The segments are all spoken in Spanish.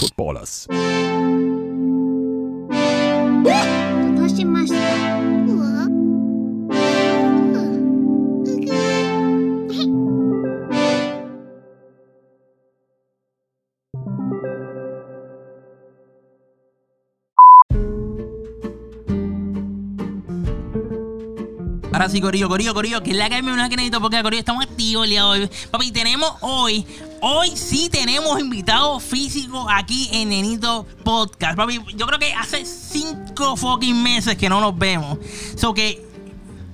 Footballers. Ahora sí, Corillo, Corillo, Corillo, que la que me una que necesito porque Corillo estamos activos hoy. Papi, tenemos hoy hoy sí tenemos invitados físicos aquí en Nenito Podcast. Papi, yo creo que hace cinco fucking meses que no nos vemos. So que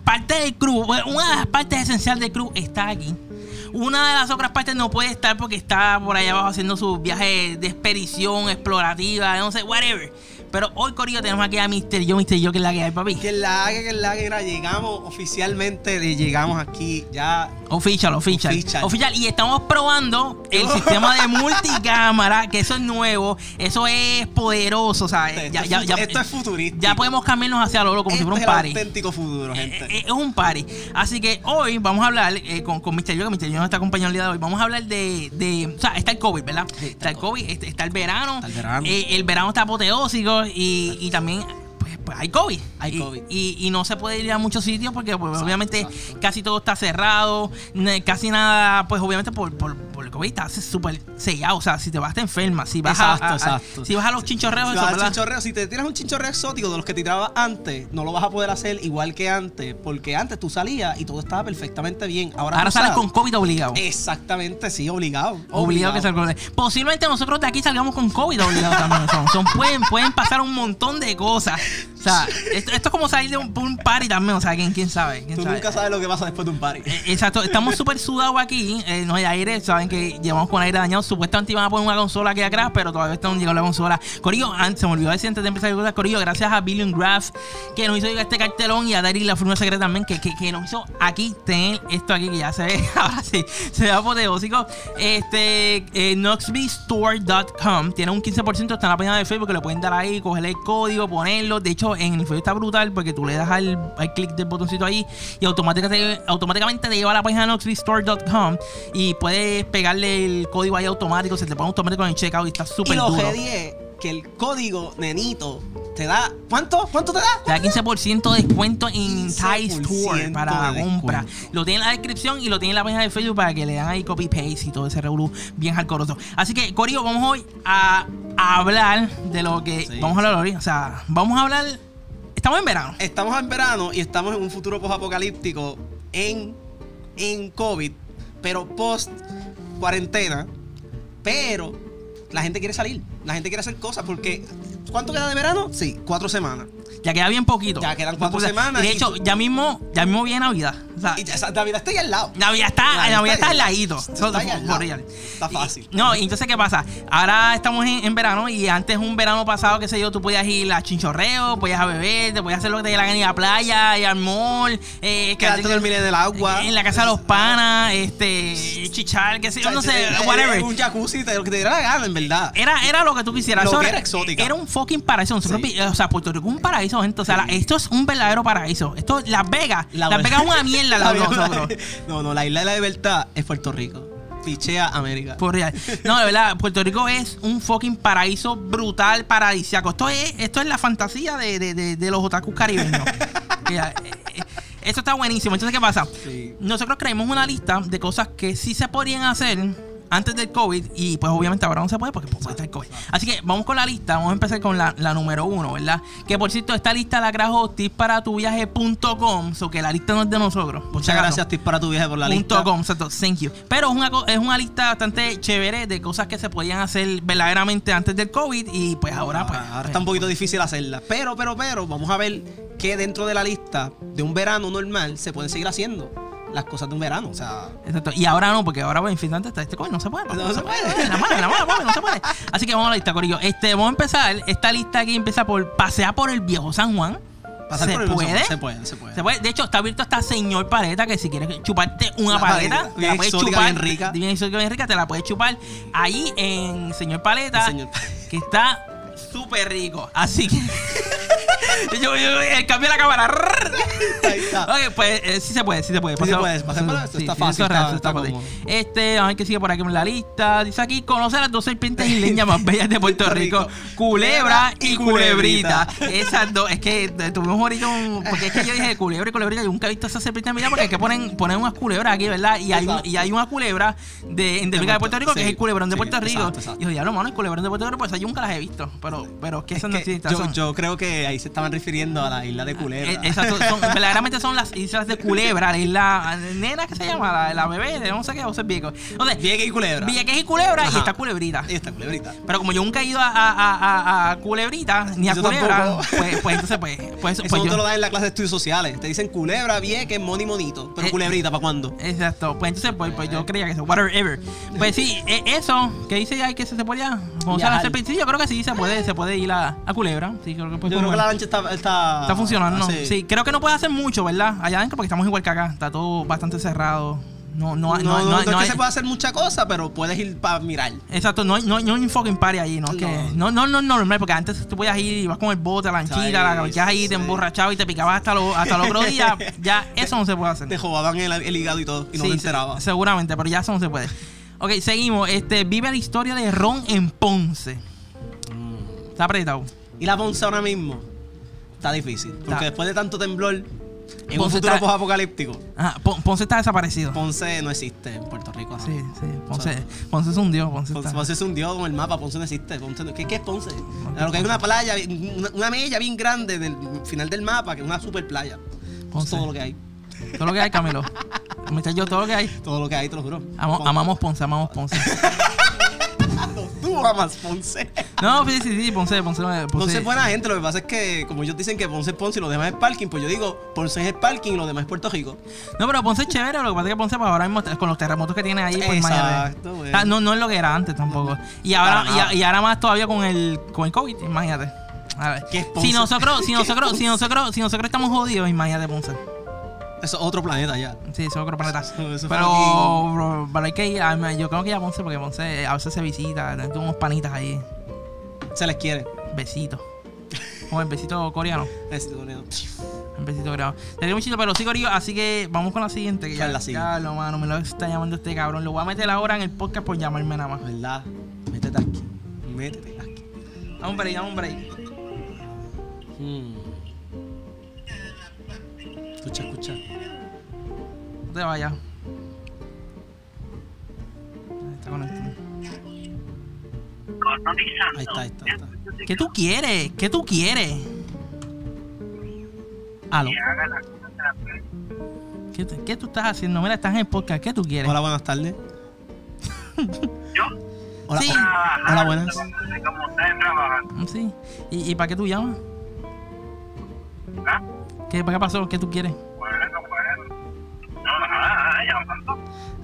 parte del crew, una de las partes esenciales del crew está aquí. Una de las otras partes no puede estar porque está por allá abajo haciendo su viaje de expedición explorativa, no sé, whatever. Pero hoy, Corillo, tenemos aquí a Mr. Yo, Mr. Yo, que es la que hay, papi. Que la que, que la que era, llegamos oficialmente, le llegamos aquí ya. Official, Official. official. Y estamos probando el sistema de multicámara, que eso es nuevo, eso es poderoso, o sea, Esto, ya, es ya, ya, esto es futurista. ya podemos cambiarnos hacia lo como si este fuera un es el party. auténtico futuro, gente. Eh, eh, es un party. Así que hoy vamos a hablar eh, con, con Mr. Yo, que Mr. Yo nos está acompañando el día de hoy. Vamos a hablar de. de o sea, está el COVID, ¿verdad? está el COVID, este- está el verano. Está el verano. Eh, el verano está apoteósico y, y también. Pues, pues, hay COVID. Hay Y- COVID. Y, y no se puede ir a muchos sitios porque, pues, Exacto, obviamente, exacto. casi todo está cerrado. Casi nada, pues, obviamente, por el COVID está súper sellado. O sea, si te vas, te enfermas. Si vas, a- Exacto, a, a- exacto. si vas a los chinchorreos, Si vas si te tiras un chinchorreo exótico de los que te tirabas antes, no lo vas a poder hacer igual que antes, porque antes tú salías y todo estaba perfectamente bien. Ahora, Ahora sales con COVID obligado. Exactamente, sí, obligado. Obligado que salga Posiblemente nosotros de aquí salgamos con COVID obligado también. Son, son- pueden, pueden pasar un montón de cosas. Sea, esto, esto es como salir de un, un party también. O sea, ¿quién, quién sabe? ¿Quién Tú sabe? nunca sabes lo que pasa después de un party. Eh, Exacto, estamos súper sudados aquí. eh, no hay aire, saben que llevamos con aire dañado. Supuestamente iban a poner una consola aquí atrás, pero todavía está no llegó la consola. Corillo, antes, se me olvidó decir antes de empezar podcast, Corillo, gracias a Billion Graph que nos hizo llegar este cartelón y a Daryl la firma secreta también, que, que, que nos hizo aquí tener esto aquí, que ya se ve, ahora sí, se ve apoteósico. Este, eh, noxbstore.com tiene un 15%, está en la página de Facebook, que le pueden dar ahí, cogerle el código, ponerlo. De hecho, en el Facebook está brutal porque tú le das al, al clic del botoncito ahí y automáticamente, automáticamente te lleva a la página de noxbstore.com y puedes pegarle el código ahí automático, se te pone automático en el checkout y está Y súper lo duro. heavy es que el código nenito te da. ¿Cuánto? ¿Cuánto te da? Te da 15% de descuento en Thai 15% Store para la compra. Lo tiene en la descripción y lo tiene en la página de Facebook para que le dan ahí copy paste y todo ese revolú bien hardcoreoso. Así que, Corio, vamos hoy a hablar de lo que. Sí, vamos a hablar hoy. O sea, vamos a hablar. Estamos en verano. Estamos en verano y estamos en un futuro post-apocalíptico en, en COVID, pero post cuarentena. Pero la gente quiere salir, la gente quiere hacer cosas porque. ¿Cuánto queda de verano? Sí, cuatro semanas. Ya queda bien poquito. Ya quedan cuatro semanas y de hecho, ya mismo, ya mismo viene Navidad. O sea, Y ya, Navidad está ahí al lado. Navidad está, Navidad Navidad está está al ladito. Está Eso ahí es al lado. Está fácil. Y- no, entonces, ¿qué pasa? Ahora estamos en, en verano y antes un verano pasado, qué sé yo, tú podías ir a chinchorreo, podías a beber, te podías hacer lo que te diera la gana, ir a la playa, ir al mall, eh, Quedarte a dormir en el agua. En la casa de los panas, este, chichar, qué sé yo, no sé, Eh, eh, whatever. Un jacuzzi, te- lo que te diera la gana, en verdad. Era, era lo que tú quisieras. Lo que era exótica. Era un fucking paraíso. Sí. O sea, Puerto Rico es un paraíso, gente. O sea, la- esto es un verdadero paraíso. Esto, Las Vegas. La Las Vegas es una mierda La- nosotros. No, no, la isla de la libertad es Puerto Rico. Pichea América. Por real. No, de verdad, Puerto Rico es un fucking paraíso brutal, paradisiaco. Esto es, esto es la fantasía de, de- de- de los otakus caribeños. Eh, eh, Esto está buenísimo. Entonces, ¿qué pasa? Sí. Nosotros creamos una lista de cosas que sí se podrían hacer antes del COVID y pues obviamente ahora no se puede porque pues, está el COVID. Así que vamos con la lista, vamos a empezar con la, la número uno, ¿verdad? Que por cierto, esta lista la trajo tipsparatuviaje.com, so que la lista no es de nosotros. Muchas acaso. gracias, Tips, para tu viaje por la Punto lista. com, exacto, thank you. Pero es una, es una lista bastante chévere de cosas que se podían hacer verdaderamente antes del COVID y pues ahora pues... Ahora está un poquito difícil hacerla. Pero, pero, pero, vamos a ver que dentro de la lista de un verano normal se pueden seguir haciendo las cosas de un verano. O sea, Exacto. Y ahora no, porque ahora, en fin, antes está este COVID, no se puede. papi, No se puede. La mano, la papi, no se puede. Así que vamos a la lista, Corillo. Este, vamos a empezar. Esta lista aquí empieza por pasear por el viejo San Juan. pasar ¿Se por el puede? Se puede, se puede. Se puede. De hecho, está abierto hasta señor paleta, que si quieres chuparte una paleta, paleta, te la puedes exótica, chupar. bien rica. Bien exótica, bien rica, te la puedes chupar ahí en señor paleta, señor- que está súper rico. Así que. yo, yo, eh, cambia la cámara. Ahí está. Ok, pues eh, sí se puede, sí se puede. Sí se puede, pasar para esto está fácil, eso está- está está fácil. Este, a ver qué sigue por aquí en la lista. Dice aquí, conoce las dos serpientes isleñas más bellas de Puerto Rico. Culebra y culebrita. Esas dos, es que tuvimos ahorita un... Porque es que yo dije culebra y culebrita, yo nunca he visto esas serpientes mira porque es que ponen, ponen unas culebras aquí, ¿verdad? Y hay, un- y hay una culebra de endémica de Puerto Rico, que es el culebrón de Puerto Rico. Y yo, ya lo mano, el culebrón de Puerto Rico, pues yo nunca las he visto. Pero, pero que Es esas no que existen. yo, yo creo que ahí se estaban refiriendo a la isla de Culebra. eh, Exacto, son, verdaderamente son las islas de Culebra, la isla nena que se llama, la, la bebé, de no sé qué, José Viejo. Entonces, Vieques y Culebra. Vieques y Culebra y está Culebrita. Ahí está Culebrita. Pero como yo nunca he ido a, a, a, Culebrita ni a Yo Culebra, tampoco. pues, pues entonces pues, pues, Eso pues no te lo dan en la clase de estudios sociales. Te dicen Culebra, Vieques, Moni, Monito. Pero Eh, Culebrita, ¿para cuándo? Exacto, pues entonces pues, pues yo creía que eso, whatever. Pues sí, eh, eso, que dice ya que se, se podía, vamos a Viajar. hacer, sí, yo creo que sí, se puede, se puede ir a, a Culebra, sí, creo que pues, Yo creo que la lancha está... Está, Está funcionando. sí. Sí. creo que no puede hacer mucho, ¿verdad? Allá adentro porque estamos igual que acá. Está todo bastante cerrado. No, no, No, no, no, no, es que hay- se pueda hacer mucha cosa, pero puedes ir para mirar. Exacto, no hay, no, no hay un fucking party ahí, ¿no? Es que- No, no, no, no, normal, porque antes tú podías ir y vas con el bote, la lanchita, Sí, la cabecas ahí, sí. te emborrachabas y te picabas hasta, lo, hasta el otro día. Ya, eso no se puede hacer. Te jodaban el, el hígado y todo, y no Sí, te enterabas. seguramente, pero ya eso no se puede. Ok, seguimos. Este, vive la historia de Ron en Ponce. Está apretado. Y la Ponce ahora mismo está difícil. Porque Está- después de tanto temblor, en un Ponce futuro está- post-apocalíptico, Ajá, Pon- Ponce está desaparecido. Ponce no existe en Puerto Rico. ahora Sí, sí. Ponce, Ponce es un dios. Ponce, Ponce, Ponce se hundió con el mapa, Ponce no existe. Ponce no- ¿qué, qué es Ponce? Lo que hay una playa, una, una mella bien grande en el final del mapa, que es una super playa. Ponce. es todo lo que hay. Todo lo que hay, Camilo. Muchachos, todo lo que hay. Todo lo que hay, te lo juro. Amo- Ponce. amamos Ponce, amamos Ponce. Ponce. No, sí, sí, sí, Ponce, Ponce. Ponce, Ponce es buena gente, lo que pasa es que, como ellos dicen que Ponce es Ponce y lo demás es parking, pues yo digo, Ponce es el parking y lo demás es Puerto Rico. No, pero Ponce es chévere. Lo que pasa es que Ponce, pues, ahora mismo, con los terremotos que tiene ahí, pues imagínate. Exacto, güey. Ah, no, no es lo que era antes tampoco. Y ahora, y, y ahora más todavía con el, con el COVID, imagínate. A ver. ¿Qué es Ponce? Si nosotros, si ¿Qué es nosotros, si nosotros, si nosotros estamos jodidos, imagínate Ponce. Eso es otro planeta ya. Sí, eso es otro planeta. Eso- eso pero, bro, pero hay que ir, a- yo creo que ir a Ponce porque Ponce a veces se visita, tengo unos panitas ahí, Se les quiere. besitos. Como el besito coreano. Este, bonito. Un besito grabado. Te digo muchito, pero sí, Corillo. Así que vamos con la siguiente. Que ya, ¿Cuál es la siguiente? ya lo mano, me lo está llamando este cabrón. Lo voy a meter ahora en el podcast por llamarme nada más. ¿Verdad? Métete aquí. Métete aquí. Dame un break, dame un break. Hmm. Escucha, escucha. No te vayas. Ahí Está conectado. Ahí está, ahí está, ahí está. ¿Qué tú quieres? ¿Qué tú quieres? Aló. ¿Qué, te- qué tú estás haciendo? Mira, estás en el podcast. ¿Qué tú quieres? Hola, buenas tardes. Hola, Sí. hola, hola, buenas. Mm, Sí. ¿Y, y para qué tú llamas? ¿Qué, ¿Para qué pasó? ¿Qué tú quieres?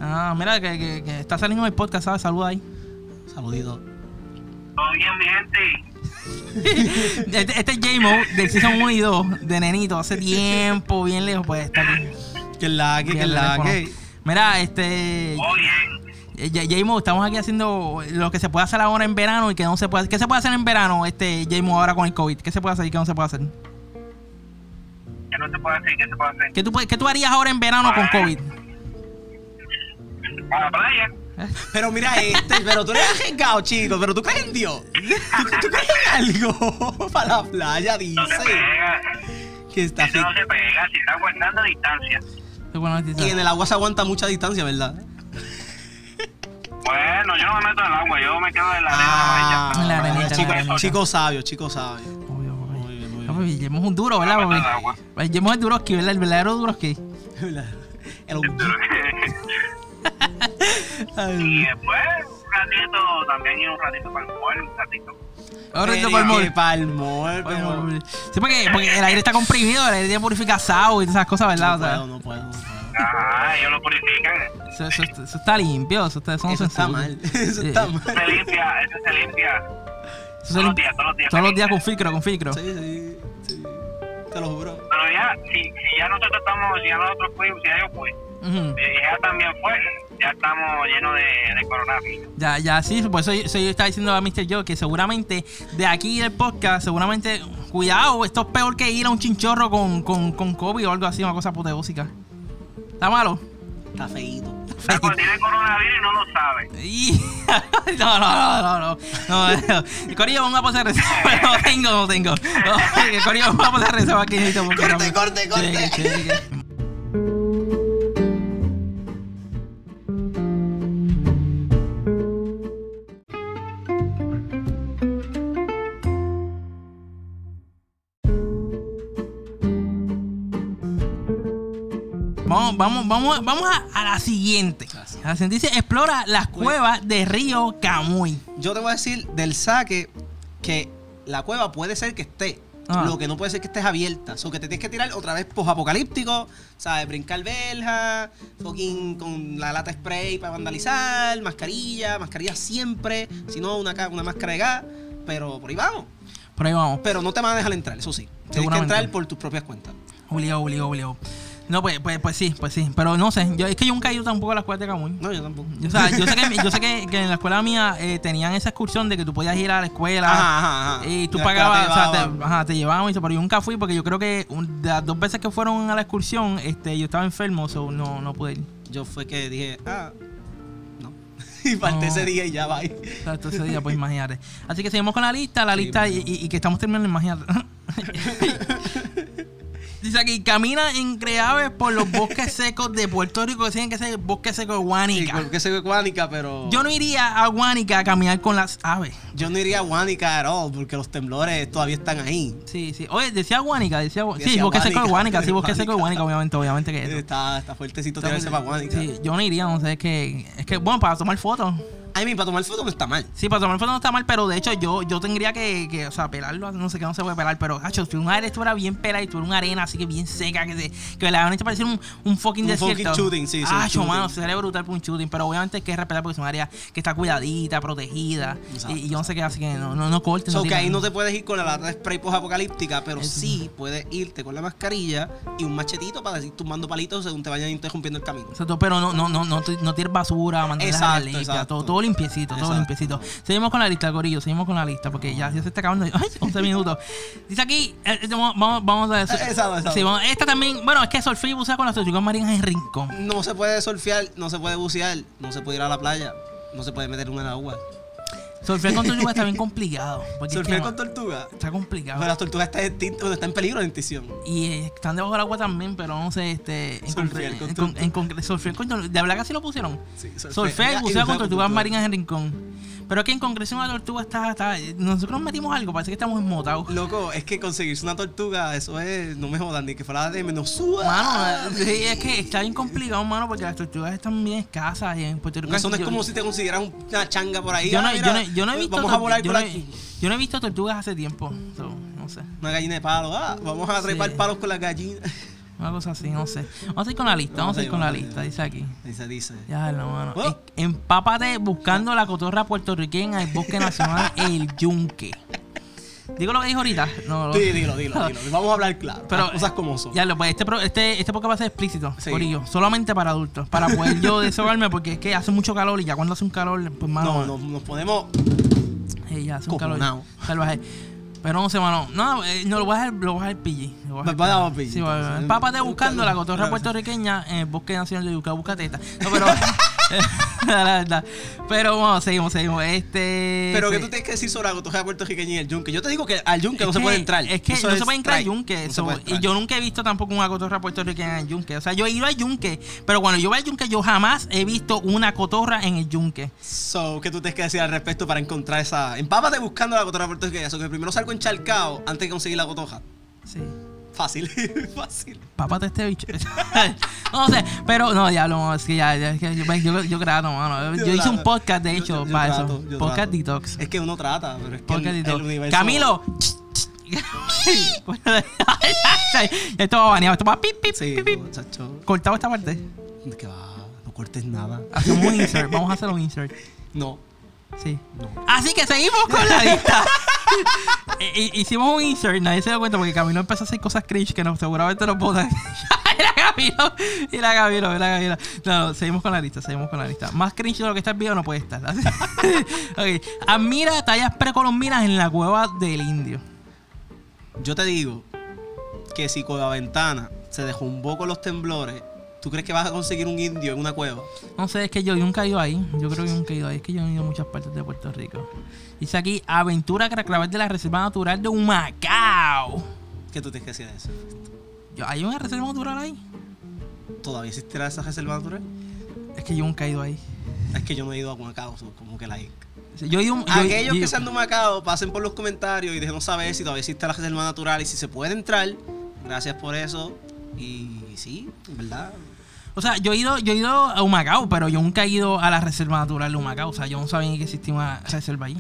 Ah, mira, que, que, que está saliendo el podcast, ¿sabes? Saluda ahí. Saludito. Todo bien, mi gente. Este, este es J-Mo del Season 1 y 2 de Nenito. Hace tiempo, bien lejos, pues está aquí. Que la que, que la que. Mira, este. Oye, eh, J-Mo, estamos aquí haciendo lo que se puede hacer ahora en verano y que no se puede. ¿Qué se puede hacer en verano, este J-Mo, ahora con el COVID? ¿Qué se puede hacer y qué no se puede hacer? ¿Qué no se puede hacer? ¿Qué se puede hacer? ¿Qué tú, qué tú harías ahora en verano con COVID? A la playa. Pero mira este, pero tú eres arriesgado, chico, pero tú crees en Dios. ¿Tú, tú crees en algo? Para la playa, dice. No se pega. Que está Eso no se pega. Si está guardando distancia. Y en el agua se aguanta mucha distancia, ¿verdad? Bueno, yo no me meto en el agua. Yo me quedo en la arena. Ah, la arenita, en la chico, chico sabio, chico sabio. Es un duro, ¿verdad? Pues, J-Mo es el Duroski, ¿verdad? El verdadero Duroski. El y después, un ratito, también y un ratito para el un ratito. Ahora Pero esto para el mall. Sí, porque, porque el aire está comprimido, el aire tiene purificado y todas esas cosas, ¿verdad? No O sea, puedo, no puedo, no puedo. Ajá, ellos lo purifican. eso, eso- eso está limpio, eso, está- eso no Eso está mal, eso está mal. Se limpia, eso se limpia. Eso se Todos los limpia días, todos los días. todos los días con limpia. filtro, con filtro. Sí, sí. Te lo juro. Pero ya, si, si ya nosotros estamos, si ya nosotros fuimos, si ya yo fui, Ujú. y ella también fue, ya estamos llenos de, de coronavirus. Ya, ya, sí, por eso, eso yo estaba diciendo a Mr. Joe que seguramente de aquí del podcast, seguramente, cuidado, esto es peor que ir a un chinchorro con, con, con COVID o algo así, una cosa apoteósica. ¿Está malo? Está feíto. Pues tiene coronavirus y no lo sabe. No, no, no, no, no. no. Corillo, vamos a pasar reserva. No tengo, no tengo. No, Corillo, vamos a pasar reserva aquí. porque Corte, corte, corte. Vamos, vamos, vamos, vamos a, a la siguiente. A la siguiente dice, explora las cuevas de Río Camuy. Yo te voy a decir del saque que la cueva puede ser que esté. Ah. Lo que no puede ser que estés abierta. O que te tienes que tirar otra vez post-apocalíptico. ¿Sabes? Brincar verja. Fucking con la lata spray para vandalizar. Mascarilla. Mascarilla siempre. Si no, una, una máscara de gas. Pero por ahí vamos. Por ahí vamos. Pero no te van a dejar entrar, eso sí. Tienes que entrar por tus propias cuentas. Obligado, obligado, obligado. No, pues, pues, pues sí, pues sí. Pero no sé, yo, es que yo nunca he ido tampoco a la escuela de Camuy. No, yo tampoco. O sea, yo sé que, yo sé que, que en la escuela mía eh, tenían esa excursión de que tú podías ir a la escuela Ajá, ajá, ajá. y tú La pagabas, o sea, te ajá, llevaban y eso, pero yo nunca fui porque yo creo que un- de las dos veces que fueron a la excursión, este, yo estaba enfermo, so no, no pude ir. Yo fue que dije, ah, no. y falté No. ese día y ya va. Todo ese día, pues imagínate. Así que seguimos con la lista, la Sí, lista bueno. y- y que estamos terminando, imagínate. Dice aquí, camina en Creaves por los bosques secos de Puerto Rico, que tienen que ser bosques secos de Sí, Guánica. porque se ve Guánica, pero. Yo no iría a Guánica a caminar con las aves. Yo no iría a Guánica at all, porque los temblores todavía están ahí. Sí, sí. Oye, decía Guánica, decía, sí, Decía bosque seco de Guánica. Sí, bosque seco de Guánica. Obviamente, obviamente que eso. Está, está fuertecito tirarse para Guánica. Sí, yo no iría, no sé, es que, es que, bueno, para tomar fotos. Ay, mi, para tomar fotos no está mal. Sí, para tomar fotos no está mal, pero de hecho yo, yo tendría que, que, o sea, pelarlo, no sé qué no se puede pelar, pero, hacho, si un área estuviera bien pelada y tuviera una arena así que bien seca, que, se, que la van a parecer un, un fucking Un desierto. fucking shooting, sí, sí, un Hacho, mano, sería brutal por un shooting, pero obviamente hay que respetar porque es un área que está cuidadita, protegida, Exacto, y, yo no sé qué, así que no, no, no corten. So no que ahí no te puedes ir con la lata de spray post-apocalíptica, pero Eso. sí puedes irte con la mascarilla y un machetito para decir tumbando palitos según te vayan interrumpiendo el camino. Exacto, pero no, no, no, no, no tires basura, mantenerla Exacto, limpia, exacto. todo, todo limpiecito, todo Exacto. limpiecito. Seguimos con la lista, Corillo, seguimos con la lista, porque ya, ya se está acabando. Ay, 11 minutos. Dice aquí, eh, eh, vamos, vamos, a decir. Eh, exacto, exacto. Sí, vamos- esta también, bueno, es que Solfri y bucea con las tortugas marinas en Rincón. No se puede surfear, no se puede bucear, no se puede ir a la playa, no se puede meter uno en el agua. Surfear con tortugas está bien complicado. Porque es que Surfear con tortuga. Está complicado. Pero las tortugas están, están en peligro de extinción. y eh, están debajo del agua también, pero no sé, este. En Surfear con en con- tortugas. en concre- surfear con tortugas. De que así lo pusieron. Sí, Surfear y bucea con tortugas marinas en Rincón. Pero es que en concreción la tortuga está, está. Nosotros metimos algo, parece que estamos enmotados. Loco, es que conseguirse una tortuga, eso es, no me jodan, ni que fuera de menos suda. Mano, eh, sí, es que está bien complicado, mano, porque las tortugas están bien escasas y en Puerto Rico. Eso no es como si te consiguieras una changa por ahí. yo no, Ah, yo, no, yo no he visto. Vamos a tor- volar yo, por no, aquí. yo no he visto tortugas hace tiempo. so, no sé. Una gallina de palo. Ah, vamos a trepar Sí. palos con las gallinas. Una cosa así, no sé. Vamos a ir con la lista, vamos a ir con la lista, dice aquí. Dice, dice. Ya. Oh. Empápate buscando la cotorra puertorriqueña del Bosque Nacional El Yunque. ¿Digo lo que dijo ahorita? No, Sí, dilo, dilo, dilo. Vamos a hablar claro. Pero, las cosas como son. Ya lo, pues este, pro- este, este podcast va a ser explícito, Sí. Corillo, solamente para adultos, para poder yo desahogarme, porque es que hace mucho calor y ya cuando hace un calor, pues mano, no, no, nos ponemos. eh, ya hace un calor salvaje. Pero no sé, mano, no, eh, no lo voy a dejar, lo voy a dejar PG. lo voy a dejar PG. Sí, entonces. empápate buscando la cotorra puertorriqueña en el Bosque Nacional de Yuca, busca teta. No, pero, la verdad. Pero bueno, seguimos, seguimos. Este. Pero que tú tienes que decir sobre la cotorra puertorriqueña y el yunque. Yo te digo que al yunque Es no se puede entrar. Es que Eso no se puede entrar al yunque. No se so- puede y yo nunca he visto tampoco una cotorra puertorriqueña en el yunque. O sea, yo he ido al yunque, pero cuando yo voy al yunque, yo jamás he visto una cotorra en el yunque. So, ¿qué tú tienes que decir al respecto para encontrar esa. Empápate buscando la cotorra puertorriqueña. So, que primero salgo encharcado antes de conseguir la cotorra. Sí. Fácil, fácil. Pápate este bicho. no sé, pero no, diablo, no, es que ya, ya, es que yo, yo, yo trato, mano. Yo, Yo hice un podcast, de hecho, yo- yo para trato, eso. Podcast trato. Detox. Es que uno trata, pero es que Podcast el, Detox. el universo. Camilo. esto va baneado, esto va pip, pip, Sí, pip, pip. Cortado esta parte. Que va, no cortes nada. Hacemos un insert, vamos a hacer un insert. No, Sí. no. Así que seguimos con la lista. Eh, eh, Hicimos un insert, nadie se dio cuenta porque Camilo empezó a hacer cosas cringe que no, seguramente no puedo mira Camilo, mira Camilo, mira Camilo. No, no, seguimos con la lista, seguimos con la lista. Más cringe de lo que está el video no puede estar. Admira tallas precolombinas en la cueva del indio. Yo te digo que si Cueva Ventana se dejó un poco los temblores, ¿tú crees que vas a conseguir un indio en una cueva? No sé, es que yo nunca he ido ahí. Yo creo que nunca he ido ahí. Es que yo he ido a muchas partes de Puerto Rico. Dice aquí, aventura través de la Reserva Natural de Humacao. ¿Qué tú tienes que decir de eso? ¿Hay una reserva natural ahí? ¿Todavía existirá esa reserva natural? Es que yo nunca he ido ahí. Es que yo no he ido a Macao, so, como que la Yo he ido... yo- Aquellos yo- que sean de Macao, pasen por los comentarios y déjenos saber si todavía existe la reserva natural y si se puede entrar. Gracias por eso. Y sí, en verdad. O sea, yo he ido, yo he ido a Humacao, pero yo nunca he ido a la Reserva Natural de Humacao. O sea, yo no sabía ni que existía una reserva ahí.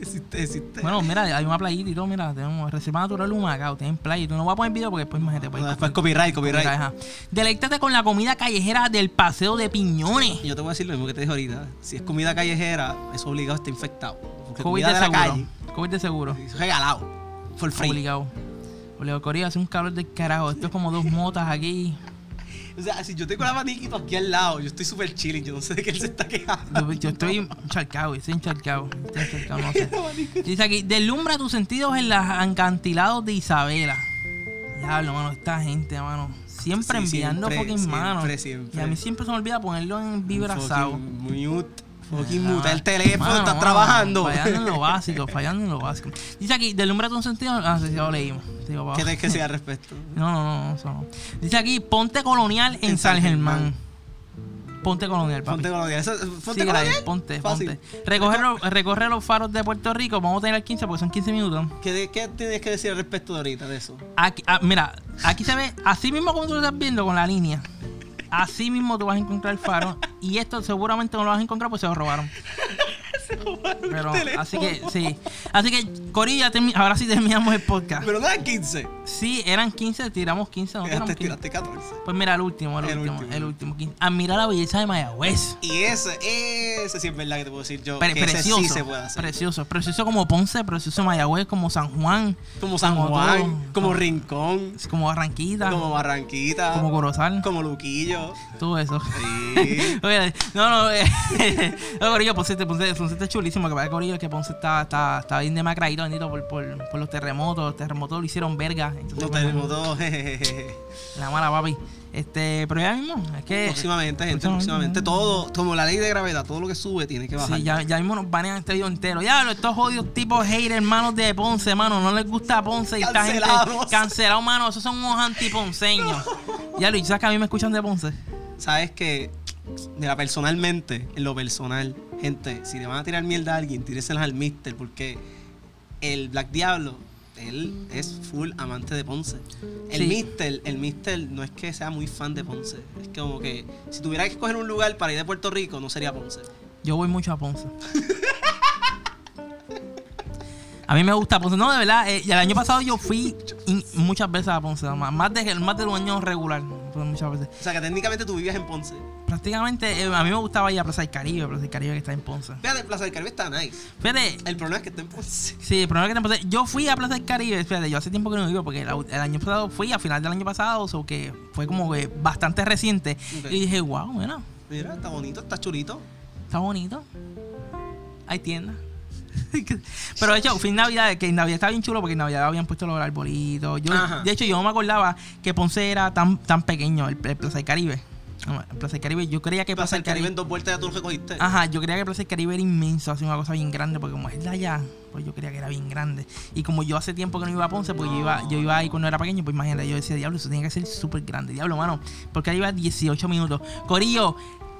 Existe, existe. Bueno, mira, hay una playita y todo, mira, tenemos Reserva Natural de Humacao, tienen playa. Y tú no vas a poner video porque después No, después coger- copyright, copyright. ajá. Deleítate con la comida callejera del Paseo de Piñones. Yo te voy a decir lo mismo que te dije ahorita. Si es comida callejera, eso obligado está infectado. Porque COVID de de la seguro. calle, COVID de seguro. es regalado. For free. Obligado. Obligado. Corea, hace un calor del carajo. Esto es como dos motas aquí. O sea, si yo tengo el abaniquito aquí al lado, yo estoy súper chilling, yo no sé de qué él se está quejando. Yo, yo estoy encharcado, estoy encharcado. Estoy encharcado, no sé. Dice aquí, deslumbra tus sentidos en los acantilados de Isabela. Diablo, mano, esta gente, mano. Siempre Sí, enviando fucking manos. siempre, siempre. Y a mí siempre se me olvida ponerlo en vibrazado. Fucking mute. Fucking mute el teléfono, mano, estás mano, trabajando. Fallando en lo básico, fallando en lo básico. Dice aquí, deslumbra tus sentidos. Ah, sí, ya lo leímos. Digo, ¿Qué tienes que decir al respecto? No, no, no, eso no. Dice aquí, ponte colonial en, En San Germán. Ponte colonial, papi. Ponte colonial. Eso- Sí, Ponte Gray, colonial. ponte, Fácil. ponte. Recorre, los- faros de Puerto Rico. Vamos a tener 15 porque son 15 minutos. ¿Qué, ¿Qué tienes que decir al respecto de ahorita de eso? Aquí, ah, mira, aquí se ve así mismo como tú lo estás viendo con la línea. Así mismo tú vas a encontrar el faro. Y esto seguramente no lo vas a encontrar porque se lo robaron. Pero, así que, sí. Así que, Corilla, ahora sí terminamos el podcast. Pero eran 15. Sí, eran 15, tiramos 15, no tiramos Tiraste, 15. tiraste 14. Pues mira, el último, el, El último, último. el último. 15. Admira la belleza de Mayagüez. Y ese, ese sí es verdad que te puedo decir yo. Pre- que ese precioso, sí se puede hacer. precioso, precioso como Ponce, precioso Mayagüez, como San Juan, Como San como Juan, todo. como. Rincón, como Barranquita, como como, Barranquita, Corozal, como Luquillo. todo eso. Sí. Oye, no, no, eh, no, Corillo, Ponce, Ponce, Ponce está chulísimo. Que para Corillo que Ponce está, está, está bien demacradito, bendito, por, por, por los terremotos. Los terremotos lo hicieron verga. Entonces, Los pues, terremotos, jejeje. La mala, papi. Este, pero ya mismo, es que. Próximamente, gente, próximamente, próximamente. Todo, como la ley de gravedad, todo lo que sube tiene que bajar. Sí, ya, ya mismo nos banean este video entero. Ya, estos jodidos tipos haters, hermanos de Ponce, mano. No les gusta Ponce y esta gente cancelado, mano. Esos son unos antiponceños. Ya, Luis, ¿sabes que a mí me escuchan de Ponce? Sabes que, mira, personalmente, en lo personal, gente, si le van a tirar mierda a alguien, tíreselas al Mister, porque el Black Diablo, él es full amante de Ponce. El Sí. Mister, el Mister no es que sea muy fan de Ponce. Es que como que si tuviera que escoger un lugar para ir de Puerto Rico, no sería Ponce. Yo voy mucho a Ponce. A mí me gusta Ponce. No, de verdad, eh, y el año pasado yo fui in- muchas veces a Ponce. Más, más de, más de un año regular. Muchas veces. O sea que técnicamente tú vivías en Ponce. Prácticamente, eh, a mí me gustaba ir a Plaza del Caribe. Plaza del Caribe que está en Ponce. Fíjate, Plaza del Caribe está nice. Fíjate, El problema es que está en Ponce. Sí, el problema es que te pasé- Yo fui a Plaza del Caribe, fíjate, yo hace tiempo que no iba porque el, el año pasado fui a final del año pasado, o que fue como que bastante reciente. Y dije, wow, bueno, Mira, está bonito, está chulito. está bonito. Hay tiendas. Pero de hecho, fui en Navidad, que en Navidad estaba bien chulo porque en Navidad habían puesto los arbolitos. Yo, Ajá. de hecho, yo no me acordaba que Ponce era tan, tan pequeño, el, el Plaza del Caribe. No, el Plaza del Caribe, yo creía que Plaza del Caribe en dos vueltas ya tú lo recogiste. Ajá, yo creía que Plaza del Caribe era inmenso, así una cosa bien grande, porque como es de allá, pues yo creía que era bien grande. Y como yo hace tiempo que no iba a Ponce, pues yo iba, yo iba ahí cuando era pequeño, pues imagínate, yo decía, diablo, eso tiene que ser súper grande, diablo, mano, porque ahí iba 18 minutos. Corillo,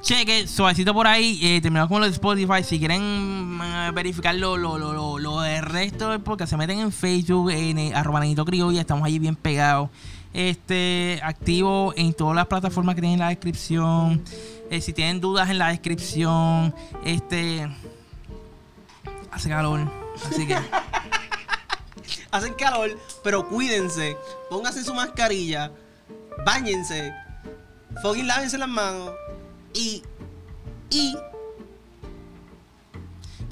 cheque, suavecito por ahí, eh, terminamos con lo de Spotify, si quieren eh, verificar lo, lo, lo, lo, del resto podcast, se meten en Facebook, en eh, arroba Criolla, estamos allí bien pegados. Este, activo en todas las plataformas que tienen en la descripción. Eh, si tienen dudas en la descripción, este hace calor, así que Hacen calor, pero cuídense. Pónganse su mascarilla. Báñense. Fucking lávense las manos.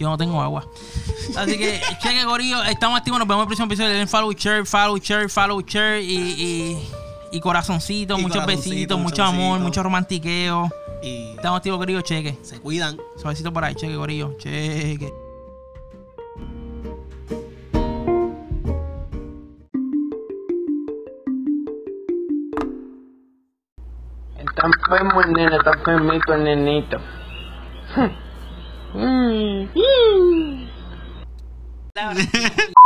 Yo no tengo agua. Así que cheque gorillo, estamos activos, nos vemos en el próximo episodio. Den follow, share, follow, share, follow, share y, y, Y corazoncitos, Y muchos corazoncito, besitos, mucho amor, mucho romantiqueo. Y Estamos activos, Corillo, cheque. se cuidan. Suavecito por ahí, cheque, Corillo, cheque. Está enfermo el nene, está enfermito el nenito. Mm.